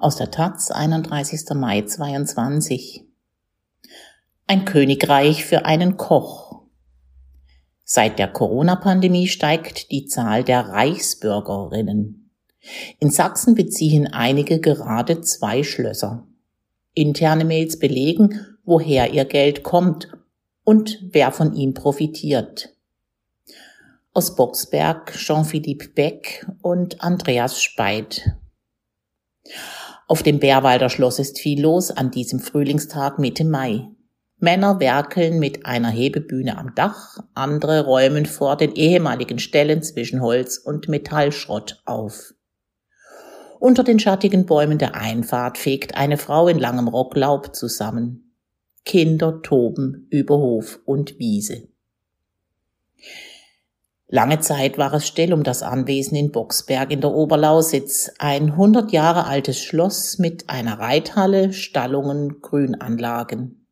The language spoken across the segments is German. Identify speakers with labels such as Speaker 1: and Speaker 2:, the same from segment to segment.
Speaker 1: Aus der Taz, 31. Mai 22. Ein Königreich für einen Koch. Seit der Corona-Pandemie steigt die Zahl der Reichsbürgerinnen. In Sachsen beziehen einige gerade zwei Schlösser. Interne Mails belegen, woher ihr Geld kommt und wer von ihm profitiert. Aus Boxberg Jean-Philippe Beck und Andreas Speit. Auf dem Bärwalder Schloss ist viel los an diesem Frühlingstag Mitte Mai. Männer werkeln mit einer Hebebühne am Dach, andere räumen vor den ehemaligen Stellen zwischen Holz und Metallschrott auf. Unter den schattigen Bäumen der Einfahrt fegt eine Frau in langem Rock Laub zusammen. Kinder toben über Hof und Wiese. Lange Zeit war es still um das Anwesen in Boxberg in der Oberlausitz, ein hundert Jahre altes Schloss mit einer Reithalle, Stallungen, Grünanlagen.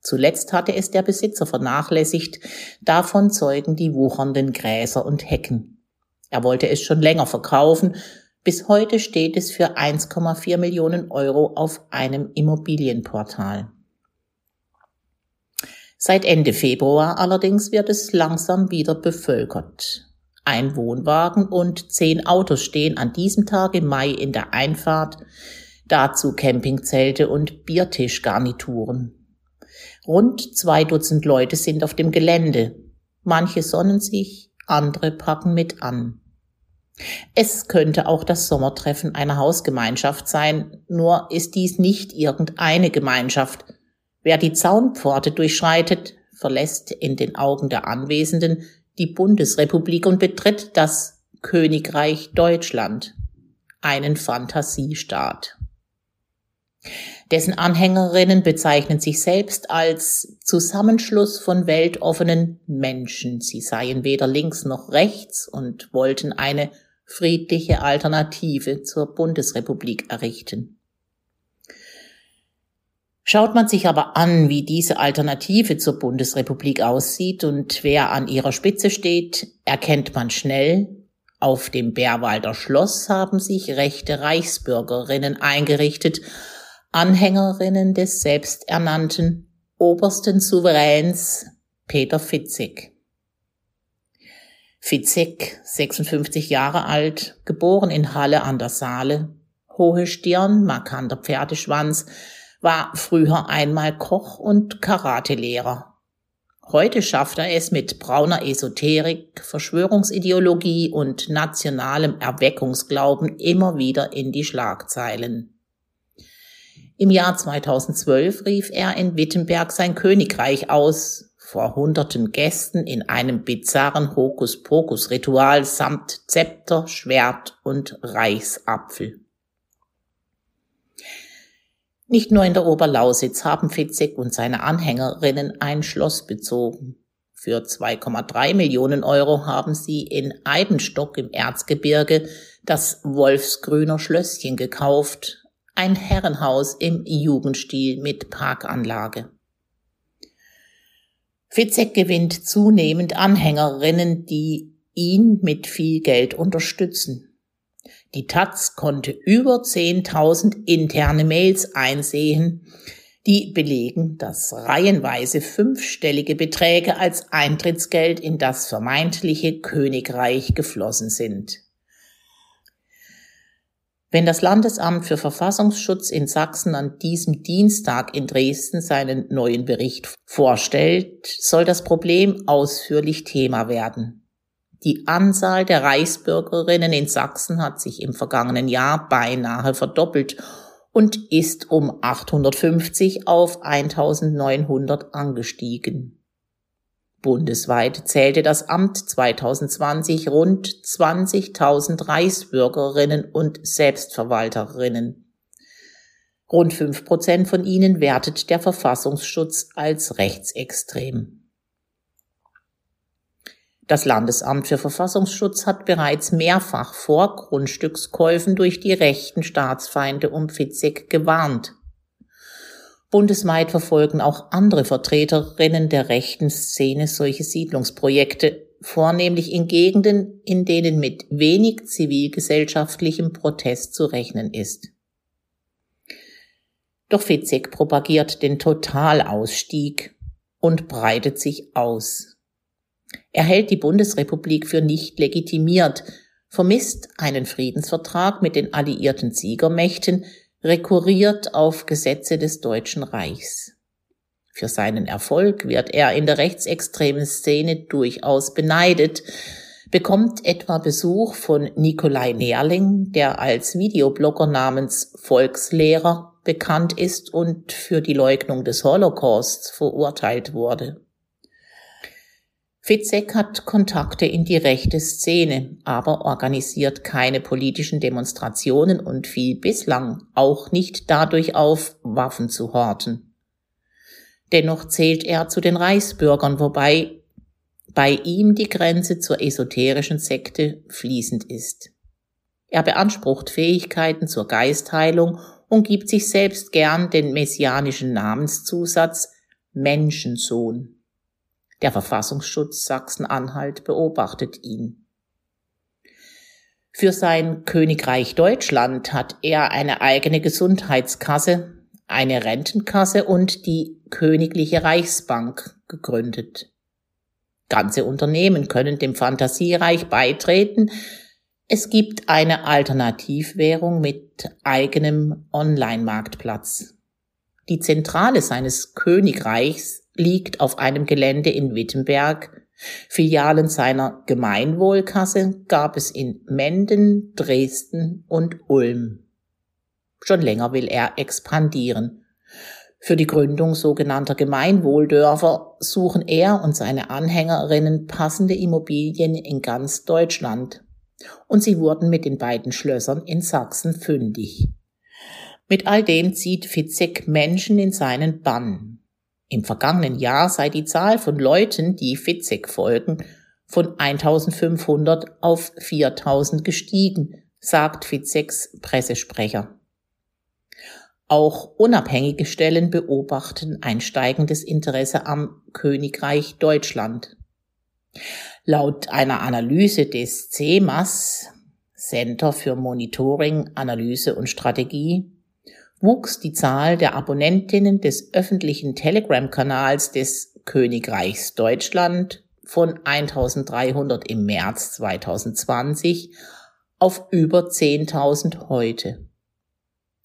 Speaker 1: Zuletzt hatte es der Besitzer vernachlässigt, davon zeugen die wuchernden Gräser und Hecken. Er wollte es schon länger verkaufen, bis heute steht es für 1,4 Millionen Euro auf einem Immobilienportal. Seit Ende Februar allerdings wird es langsam wieder bevölkert. Ein Wohnwagen und zehn Autos stehen an diesem Tag im Mai in der Einfahrt, dazu Campingzelte und Biertischgarnituren. Rund zwei Dutzend Leute sind auf dem Gelände. Manche sonnen sich, andere packen mit an. Es könnte auch das Sommertreffen einer Hausgemeinschaft sein, nur ist dies nicht irgendeine Gemeinschaft, Wer die Zaunpforte durchschreitet, verlässt in den Augen der Anwesenden die Bundesrepublik und betritt das Königreich Deutschland, einen Fantasiestaat. Dessen Anhängerinnen bezeichnen sich selbst als Zusammenschluss von weltoffenen Menschen. Sie seien weder links noch rechts und wollten eine friedliche Alternative zur Bundesrepublik errichten. Schaut man sich aber an, wie diese Alternative zur Bundesrepublik aussieht und wer an ihrer Spitze steht, erkennt man schnell, auf dem Bärwalder Schloss haben sich rechte Reichsbürgerinnen eingerichtet, Anhängerinnen des selbsternannten obersten Souveräns Peter Fitzek. Fitzek, 56 Jahre alt, geboren in Halle an der Saale, hohe Stirn, markanter Pferdeschwanz, war früher einmal Koch und Karatelehrer. Heute schafft er es mit brauner Esoterik, Verschwörungsideologie und nationalem Erweckungsglauben immer wieder in die Schlagzeilen. Im Jahr 2012 rief er in Wittenberg sein Königreich aus, vor hunderten Gästen in einem bizarren Hokuspokus-Ritual samt Zepter, Schwert und Reichsapfel. Nicht nur in der Oberlausitz haben Fitzek und seine Anhängerinnen ein Schloss bezogen. Für 2,3 Millionen Euro haben sie in Eibenstock im Erzgebirge das Wolfsgrüner Schlösschen gekauft, ein Herrenhaus im Jugendstil mit Parkanlage. Fitzek gewinnt zunehmend Anhängerinnen, die ihn mit viel Geld unterstützen. Die Taz konnte über 10.000 interne Mails einsehen, die belegen, dass reihenweise fünfstellige Beträge als Eintrittsgeld in das vermeintliche Königreich geflossen sind. Wenn das Landesamt für Verfassungsschutz in Sachsen an diesem Dienstag in Dresden seinen neuen Bericht vorstellt, soll das Problem ausführlich Thema werden. Die Anzahl der Reichsbürgerinnen in Sachsen hat sich im vergangenen Jahr beinahe verdoppelt und ist um 850 auf 1900 angestiegen. Bundesweit zählte das Amt 2020 rund 20.000 Reichsbürgerinnen und Selbstverwalterinnen. Rund fünf Prozent von ihnen wertet der Verfassungsschutz als rechtsextrem. Das Landesamt für Verfassungsschutz hat bereits mehrfach vor Grundstückskäufen durch die rechten Staatsfeinde um Fitzek gewarnt. Bundesweit verfolgen auch andere Vertreterinnen der rechten Szene solche Siedlungsprojekte, vornehmlich in Gegenden, in denen mit wenig zivilgesellschaftlichem Protest zu rechnen ist. Doch Fitzek propagiert den Totalausstieg und breitet sich aus. Er hält die Bundesrepublik für nicht legitimiert, vermisst einen Friedensvertrag mit den alliierten Siegermächten, rekurriert auf Gesetze des Deutschen Reichs. Für seinen Erfolg wird er in der rechtsextremen Szene durchaus beneidet, bekommt etwa Besuch von Nikolai Nerling, der als Videoblogger namens Volkslehrer bekannt ist und für die Leugnung des Holocausts verurteilt wurde. Fitzek hat Kontakte in die rechte Szene, aber organisiert keine politischen Demonstrationen und fiel bislang auch nicht dadurch auf, Waffen zu horten. Dennoch zählt er zu den Reichsbürgern, wobei bei ihm die Grenze zur esoterischen Sekte fließend ist. Er beansprucht Fähigkeiten zur Geistheilung und gibt sich selbst gern den messianischen Namenszusatz Menschensohn. Der Verfassungsschutz Sachsen-Anhalt beobachtet ihn. Für sein Königreich Deutschland hat er eine eigene Gesundheitskasse, eine Rentenkasse und die Königliche Reichsbank gegründet. Ganze Unternehmen können dem Fantasiereich beitreten. Es gibt eine Alternativwährung mit eigenem Online-Marktplatz. Die Zentrale seines Königreichs liegt auf einem Gelände in Wittenberg. Filialen seiner Gemeinwohlkasse gab es in Menden, Dresden und Ulm. Schon länger will er expandieren. Für die Gründung sogenannter Gemeinwohldörfer suchen er und seine Anhängerinnen passende Immobilien in ganz Deutschland. Und sie wurden mit den beiden Schlössern in Sachsen fündig. Mit all dem zieht Fitzek Menschen in seinen Bann. Im vergangenen Jahr sei die Zahl von Leuten, die Fitzek folgen, von 1500 auf 4000 gestiegen, sagt Fitzeks Pressesprecher. Auch unabhängige Stellen beobachten ein steigendes Interesse am Königreich Deutschland. Laut einer Analyse des CEMAS, Center für Monitoring, Analyse und Strategie, wuchs die Zahl der Abonnentinnen des öffentlichen Telegram-Kanals des Königreichs Deutschland von 1300 im März 2020 auf über 10.000 heute.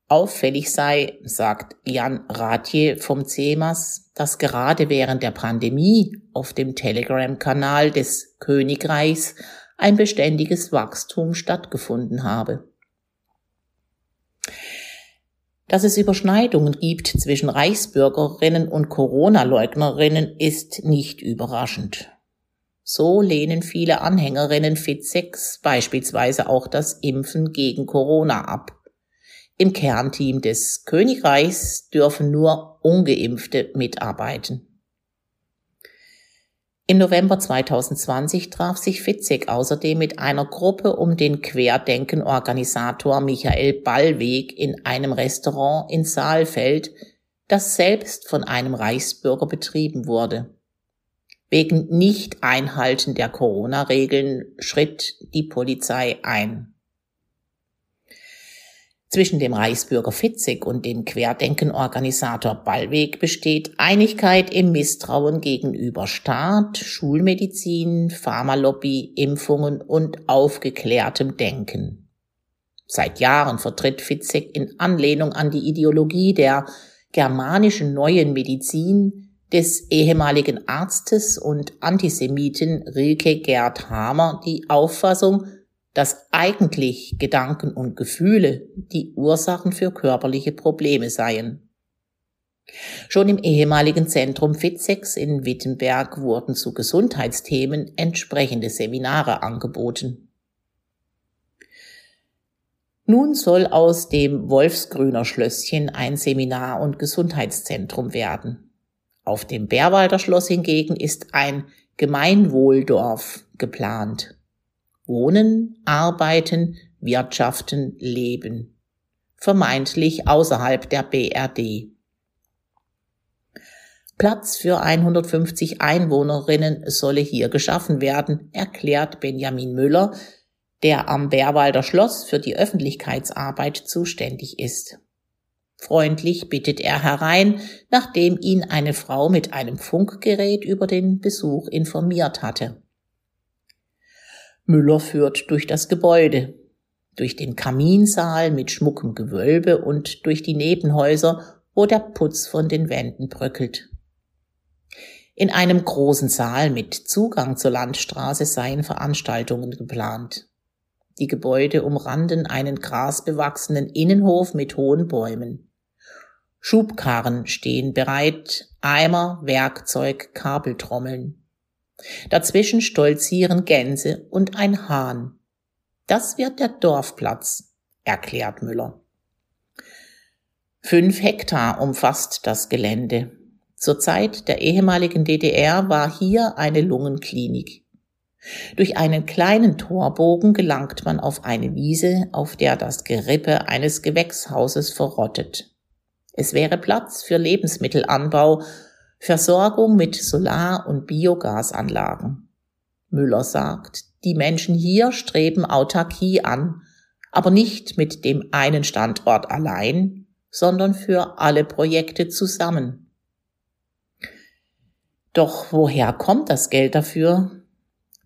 Speaker 1: Auffällig sei, sagt Jan Ratje vom CEMAS, dass gerade während der Pandemie auf dem Telegram-Kanal des Königreichs ein beständiges Wachstum stattgefunden habe. Dass es Überschneidungen gibt zwischen Reichsbürgerinnen und Corona-Leugnerinnen ist nicht überraschend. So lehnen viele Anhängerinnen Fit6 beispielsweise auch das Impfen gegen Corona ab. Im Kernteam des Königreichs dürfen nur ungeimpfte mitarbeiten. Im November 2020 traf sich Fitzek außerdem mit einer Gruppe um den Querdenken-Organisator Michael Ballweg in einem Restaurant in Saalfeld, das selbst von einem Reichsbürger betrieben wurde. Wegen Nicht-Einhalten der Corona-Regeln schritt die Polizei ein. Zwischen dem Reichsbürger Fitzig und dem Querdenkenorganisator Ballweg besteht Einigkeit im Misstrauen gegenüber Staat, Schulmedizin, Pharmalobby, Impfungen und aufgeklärtem Denken. Seit Jahren vertritt Fitzek in Anlehnung an die Ideologie der germanischen neuen Medizin des ehemaligen Arztes und Antisemiten Rilke Gerd Hamer die Auffassung, dass eigentlich Gedanken und Gefühle die Ursachen für körperliche Probleme seien. Schon im ehemaligen Zentrum Fitzex in Wittenberg wurden zu Gesundheitsthemen entsprechende Seminare angeboten. Nun soll aus dem Wolfsgrüner Schlösschen ein Seminar- und Gesundheitszentrum werden. Auf dem Bärwalder Schloss hingegen ist ein Gemeinwohldorf geplant. Wohnen, Arbeiten, Wirtschaften, Leben. Vermeintlich außerhalb der BRD. Platz für 150 Einwohnerinnen solle hier geschaffen werden, erklärt Benjamin Müller, der am Bärwalder Schloss für die Öffentlichkeitsarbeit zuständig ist. Freundlich bittet er herein, nachdem ihn eine Frau mit einem Funkgerät über den Besuch informiert hatte. Müller führt durch das Gebäude, durch den Kaminsaal mit schmuckem Gewölbe und durch die Nebenhäuser, wo der Putz von den Wänden bröckelt. In einem großen Saal mit Zugang zur Landstraße seien Veranstaltungen geplant. Die Gebäude umranden einen grasbewachsenen Innenhof mit hohen Bäumen. Schubkarren stehen bereit, Eimer, Werkzeug, Kabeltrommeln. Dazwischen stolzieren Gänse und ein Hahn. Das wird der Dorfplatz, erklärt Müller. Fünf Hektar umfasst das Gelände. Zur Zeit der ehemaligen DDR war hier eine Lungenklinik. Durch einen kleinen Torbogen gelangt man auf eine Wiese, auf der das Gerippe eines Gewächshauses verrottet. Es wäre Platz für Lebensmittelanbau, Versorgung mit Solar- und Biogasanlagen. Müller sagt, die Menschen hier streben Autarkie an, aber nicht mit dem einen Standort allein, sondern für alle Projekte zusammen. Doch woher kommt das Geld dafür?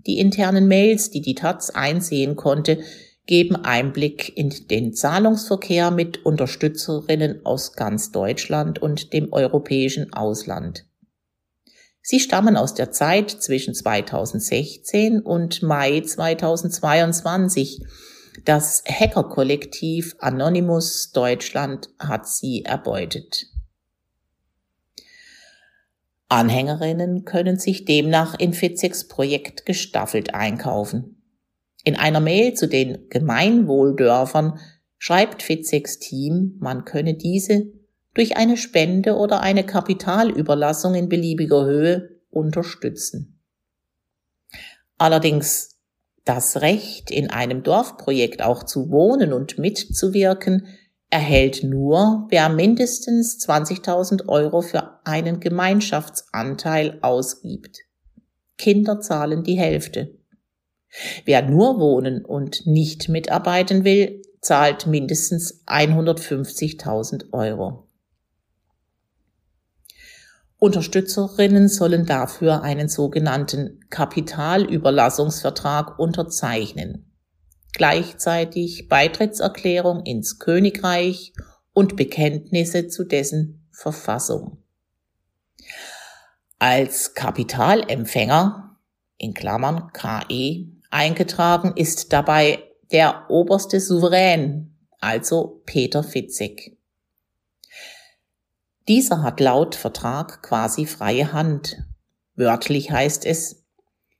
Speaker 1: Die internen Mails, die die Taz einsehen konnte, geben Einblick in den Zahlungsverkehr mit Unterstützerinnen aus ganz Deutschland und dem europäischen Ausland. Sie stammen aus der Zeit zwischen 2016 und Mai 2022. Das Hackerkollektiv Anonymous Deutschland hat sie erbeutet. Anhängerinnen können sich demnach in Fitzigs Projekt gestaffelt einkaufen. In einer Mail zu den Gemeinwohldörfern schreibt Fitzigs Team, man könne diese durch eine Spende oder eine Kapitalüberlassung in beliebiger Höhe unterstützen. Allerdings das Recht, in einem Dorfprojekt auch zu wohnen und mitzuwirken, erhält nur, wer mindestens 20.000 Euro für einen Gemeinschaftsanteil ausgibt. Kinder zahlen die Hälfte. Wer nur wohnen und nicht mitarbeiten will, zahlt mindestens 150.000 Euro. Unterstützerinnen sollen dafür einen sogenannten Kapitalüberlassungsvertrag unterzeichnen. Gleichzeitig Beitrittserklärung ins Königreich und Bekenntnisse zu dessen Verfassung. Als Kapitalempfänger in Klammern KE Eingetragen ist dabei der oberste Souverän, also Peter Fitzek. Dieser hat laut Vertrag quasi freie Hand. Wörtlich heißt es,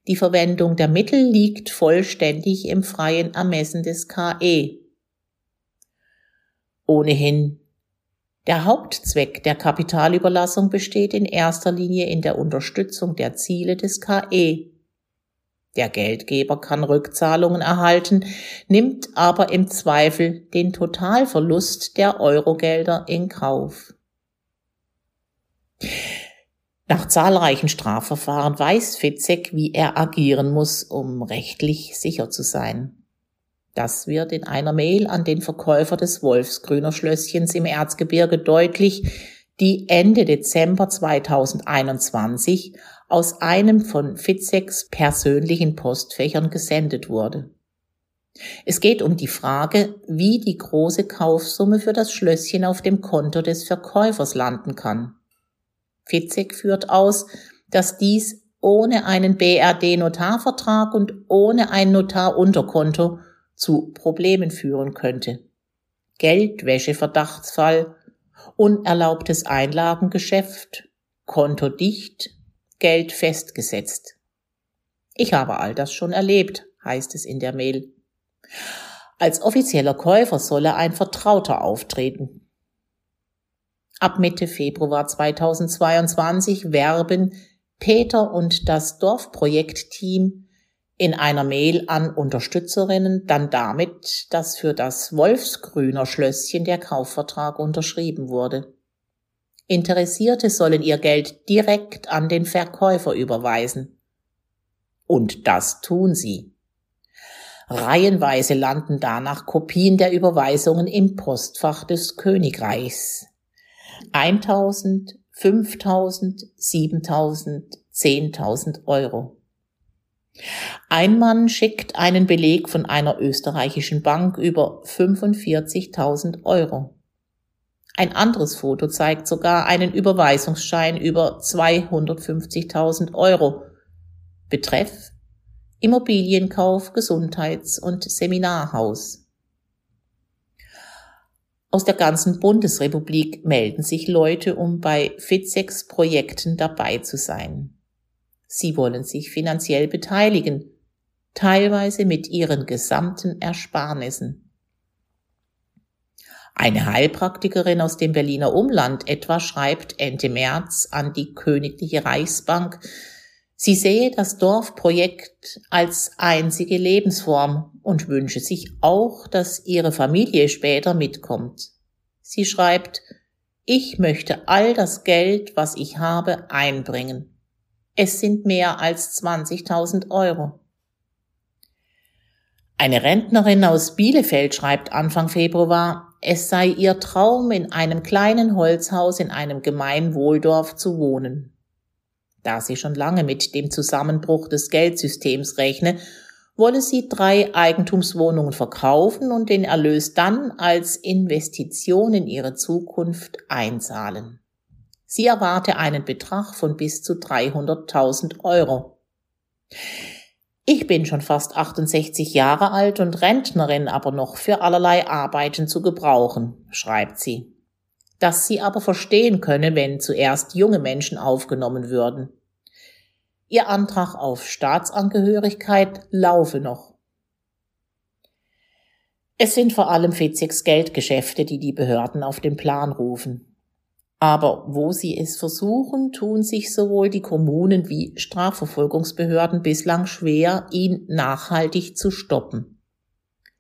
Speaker 1: die Verwendung der Mittel liegt vollständig im freien Ermessen des KE. Ohnehin, der Hauptzweck der Kapitalüberlassung besteht in erster Linie in der Unterstützung der Ziele des KE der Geldgeber kann Rückzahlungen erhalten, nimmt aber im Zweifel den Totalverlust der Eurogelder in Kauf. Nach zahlreichen Strafverfahren weiß Fitzek, wie er agieren muss, um rechtlich sicher zu sein. Das wird in einer Mail an den Verkäufer des Wolfsgrüner Schlösschens im Erzgebirge deutlich, die Ende Dezember 2021 aus einem von Fitzeks persönlichen Postfächern gesendet wurde. Es geht um die Frage, wie die große Kaufsumme für das Schlösschen auf dem Konto des Verkäufers landen kann. Fitzek führt aus, dass dies ohne einen BRD-Notarvertrag und ohne ein Notarunterkonto zu Problemen führen könnte. Geldwäsche-Verdachtsfall, unerlaubtes Einlagengeschäft, Konto dicht, Geld festgesetzt. Ich habe all das schon erlebt, heißt es in der Mail. Als offizieller Käufer solle ein Vertrauter auftreten. Ab Mitte Februar 2022 werben Peter und das Dorfprojektteam in einer Mail an Unterstützerinnen dann damit, dass für das Wolfsgrüner Schlösschen der Kaufvertrag unterschrieben wurde. Interessierte sollen ihr Geld direkt an den Verkäufer überweisen. Und das tun sie. Reihenweise landen danach Kopien der Überweisungen im Postfach des Königreichs. 1000, 5000, 7000, 10.000 Euro. Ein Mann schickt einen Beleg von einer österreichischen Bank über 45.000 Euro. Ein anderes Foto zeigt sogar einen Überweisungsschein über 250.000 Euro. Betreff Immobilienkauf, Gesundheits- und Seminarhaus. Aus der ganzen Bundesrepublik melden sich Leute, um bei Fitsex Projekten dabei zu sein. Sie wollen sich finanziell beteiligen, teilweise mit ihren gesamten Ersparnissen. Eine Heilpraktikerin aus dem Berliner Umland etwa schreibt Ende März an die Königliche Reichsbank, sie sehe das Dorfprojekt als einzige Lebensform und wünsche sich auch, dass ihre Familie später mitkommt. Sie schreibt, ich möchte all das Geld, was ich habe, einbringen. Es sind mehr als 20.000 Euro. Eine Rentnerin aus Bielefeld schreibt Anfang Februar, es sei ihr Traum, in einem kleinen Holzhaus in einem Gemeinwohldorf zu wohnen. Da sie schon lange mit dem Zusammenbruch des Geldsystems rechne, wolle sie drei Eigentumswohnungen verkaufen und den Erlös dann als Investition in ihre Zukunft einzahlen. Sie erwarte einen Betrag von bis zu 300.000 Euro. Ich bin schon fast 68 Jahre alt und Rentnerin, aber noch für allerlei Arbeiten zu gebrauchen, schreibt sie. Dass sie aber verstehen könne, wenn zuerst junge Menschen aufgenommen würden. Ihr Antrag auf Staatsangehörigkeit laufe noch. Es sind vor allem Fitzigs Geldgeschäfte, die die Behörden auf den Plan rufen. Aber wo sie es versuchen, tun sich sowohl die Kommunen wie Strafverfolgungsbehörden bislang schwer, ihn nachhaltig zu stoppen.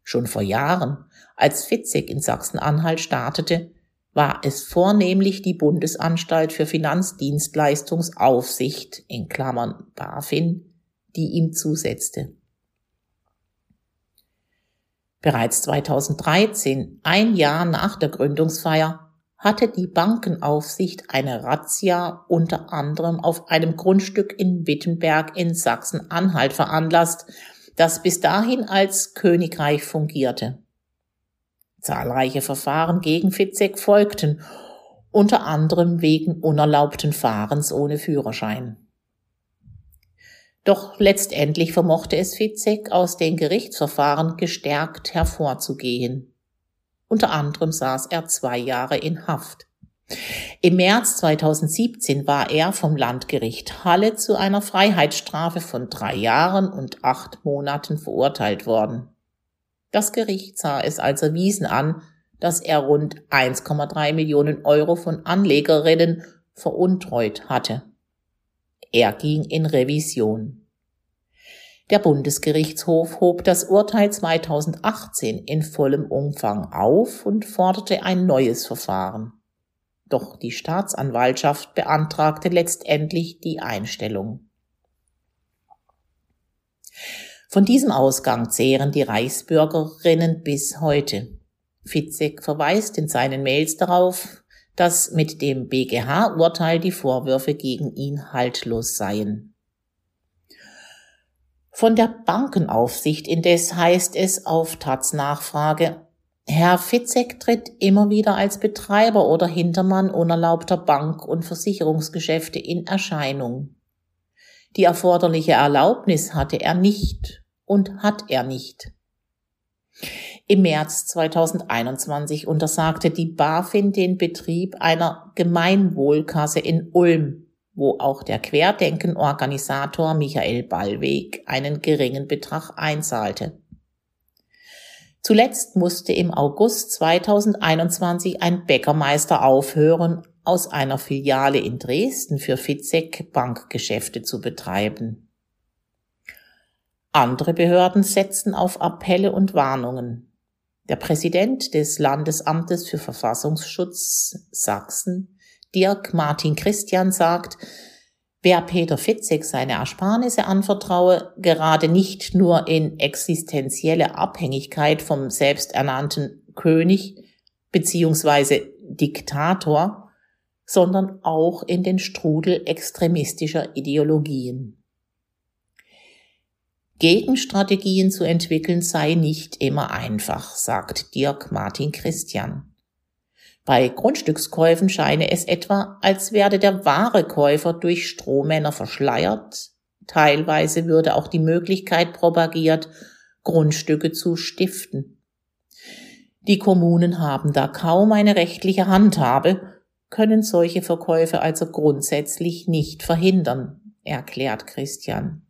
Speaker 1: Schon vor Jahren, als Fitzek in Sachsen-Anhalt startete, war es vornehmlich die Bundesanstalt für Finanzdienstleistungsaufsicht in Klammern BaFin, die ihm zusetzte. Bereits 2013, ein Jahr nach der Gründungsfeier, hatte die Bankenaufsicht eine Razzia unter anderem auf einem Grundstück in Wittenberg in Sachsen-Anhalt veranlasst, das bis dahin als Königreich fungierte. Zahlreiche Verfahren gegen Fitzek folgten, unter anderem wegen unerlaubten Fahrens ohne Führerschein. Doch letztendlich vermochte es Fitzek aus den Gerichtsverfahren gestärkt hervorzugehen. Unter anderem saß er zwei Jahre in Haft. Im März 2017 war er vom Landgericht Halle zu einer Freiheitsstrafe von drei Jahren und acht Monaten verurteilt worden. Das Gericht sah es als erwiesen an, dass er rund 1,3 Millionen Euro von Anlegerinnen veruntreut hatte. Er ging in Revision. Der Bundesgerichtshof hob das Urteil 2018 in vollem Umfang auf und forderte ein neues Verfahren. Doch die Staatsanwaltschaft beantragte letztendlich die Einstellung. Von diesem Ausgang zehren die Reichsbürgerinnen bis heute. Fitzek verweist in seinen Mails darauf, dass mit dem BGH-Urteil die Vorwürfe gegen ihn haltlos seien. Von der Bankenaufsicht indes heißt es auf Taz Nachfrage, Herr Fitzek tritt immer wieder als Betreiber oder Hintermann unerlaubter Bank- und Versicherungsgeschäfte in Erscheinung. Die erforderliche Erlaubnis hatte er nicht und hat er nicht. Im März 2021 untersagte die BaFin den Betrieb einer Gemeinwohlkasse in Ulm wo auch der Querdenken-Organisator Michael Ballweg einen geringen Betrag einzahlte. Zuletzt musste im August 2021 ein Bäckermeister aufhören, aus einer Filiale in Dresden für Fitzek Bankgeschäfte zu betreiben. Andere Behörden setzen auf Appelle und Warnungen. Der Präsident des Landesamtes für Verfassungsschutz Sachsen Dirk Martin Christian sagt, Wer Peter Fitzek seine Ersparnisse anvertraue, gerade nicht nur in existenzielle Abhängigkeit vom selbsternannten König beziehungsweise Diktator, sondern auch in den Strudel extremistischer Ideologien. Gegenstrategien zu entwickeln sei nicht immer einfach, sagt Dirk Martin Christian. Bei Grundstückskäufen scheine es etwa, als werde der wahre Käufer durch Strohmänner verschleiert. Teilweise würde auch die Möglichkeit propagiert, Grundstücke zu stiften. Die Kommunen haben da kaum eine rechtliche Handhabe, können solche Verkäufe also grundsätzlich nicht verhindern, erklärt Christian.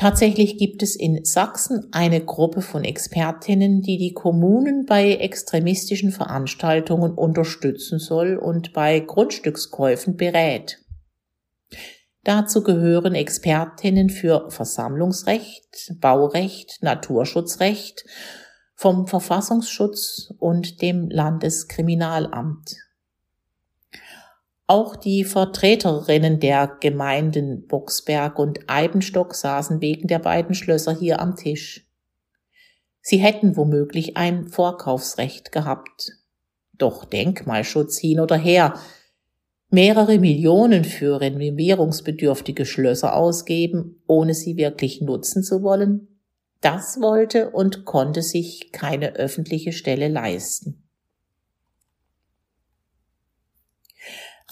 Speaker 1: Tatsächlich gibt es in Sachsen eine Gruppe von Expertinnen, die die Kommunen bei extremistischen Veranstaltungen unterstützen soll und bei Grundstückskäufen berät. Dazu gehören Expertinnen für Versammlungsrecht, Baurecht, Naturschutzrecht, vom Verfassungsschutz und dem Landeskriminalamt. Auch die Vertreterinnen der Gemeinden Boxberg und Eibenstock saßen wegen der beiden Schlösser hier am Tisch. Sie hätten womöglich ein Vorkaufsrecht gehabt. Doch Denkmalschutz hin oder her, mehrere Millionen für renovierungsbedürftige Schlösser ausgeben, ohne sie wirklich nutzen zu wollen, das wollte und konnte sich keine öffentliche Stelle leisten.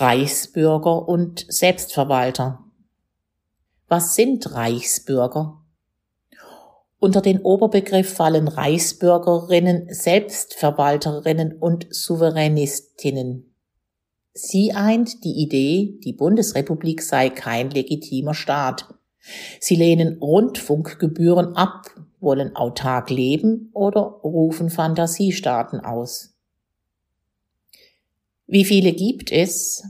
Speaker 1: Reichsbürger und Selbstverwalter. Was sind Reichsbürger? Unter den Oberbegriff fallen Reichsbürgerinnen, Selbstverwalterinnen und Souveränistinnen. Sie eint die Idee, die Bundesrepublik sei kein legitimer Staat. Sie lehnen Rundfunkgebühren ab, wollen autark leben oder rufen Fantasiestaaten aus. Wie viele gibt es?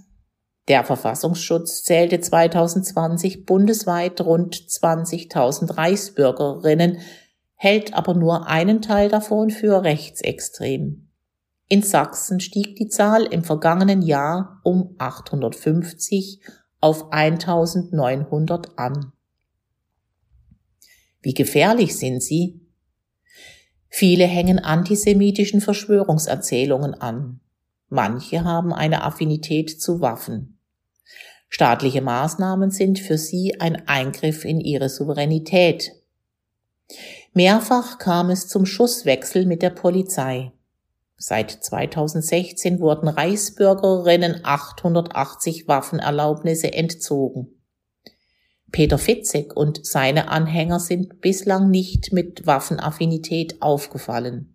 Speaker 1: Der Verfassungsschutz zählte 2020 bundesweit rund 20.000 Reichsbürgerinnen, hält aber nur einen Teil davon für rechtsextrem. In Sachsen stieg die Zahl im vergangenen Jahr um 850 auf 1900 an. Wie gefährlich sind sie? Viele hängen antisemitischen Verschwörungserzählungen an. Manche haben eine Affinität zu Waffen. Staatliche Maßnahmen sind für sie ein Eingriff in ihre Souveränität. Mehrfach kam es zum Schusswechsel mit der Polizei. Seit 2016 wurden Reichsbürgerinnen 880 Waffenerlaubnisse entzogen. Peter Fitzek und seine Anhänger sind bislang nicht mit Waffenaffinität aufgefallen.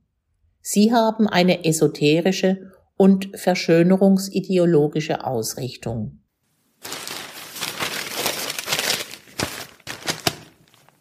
Speaker 1: Sie haben eine esoterische und verschönerungsideologische Ausrichtung.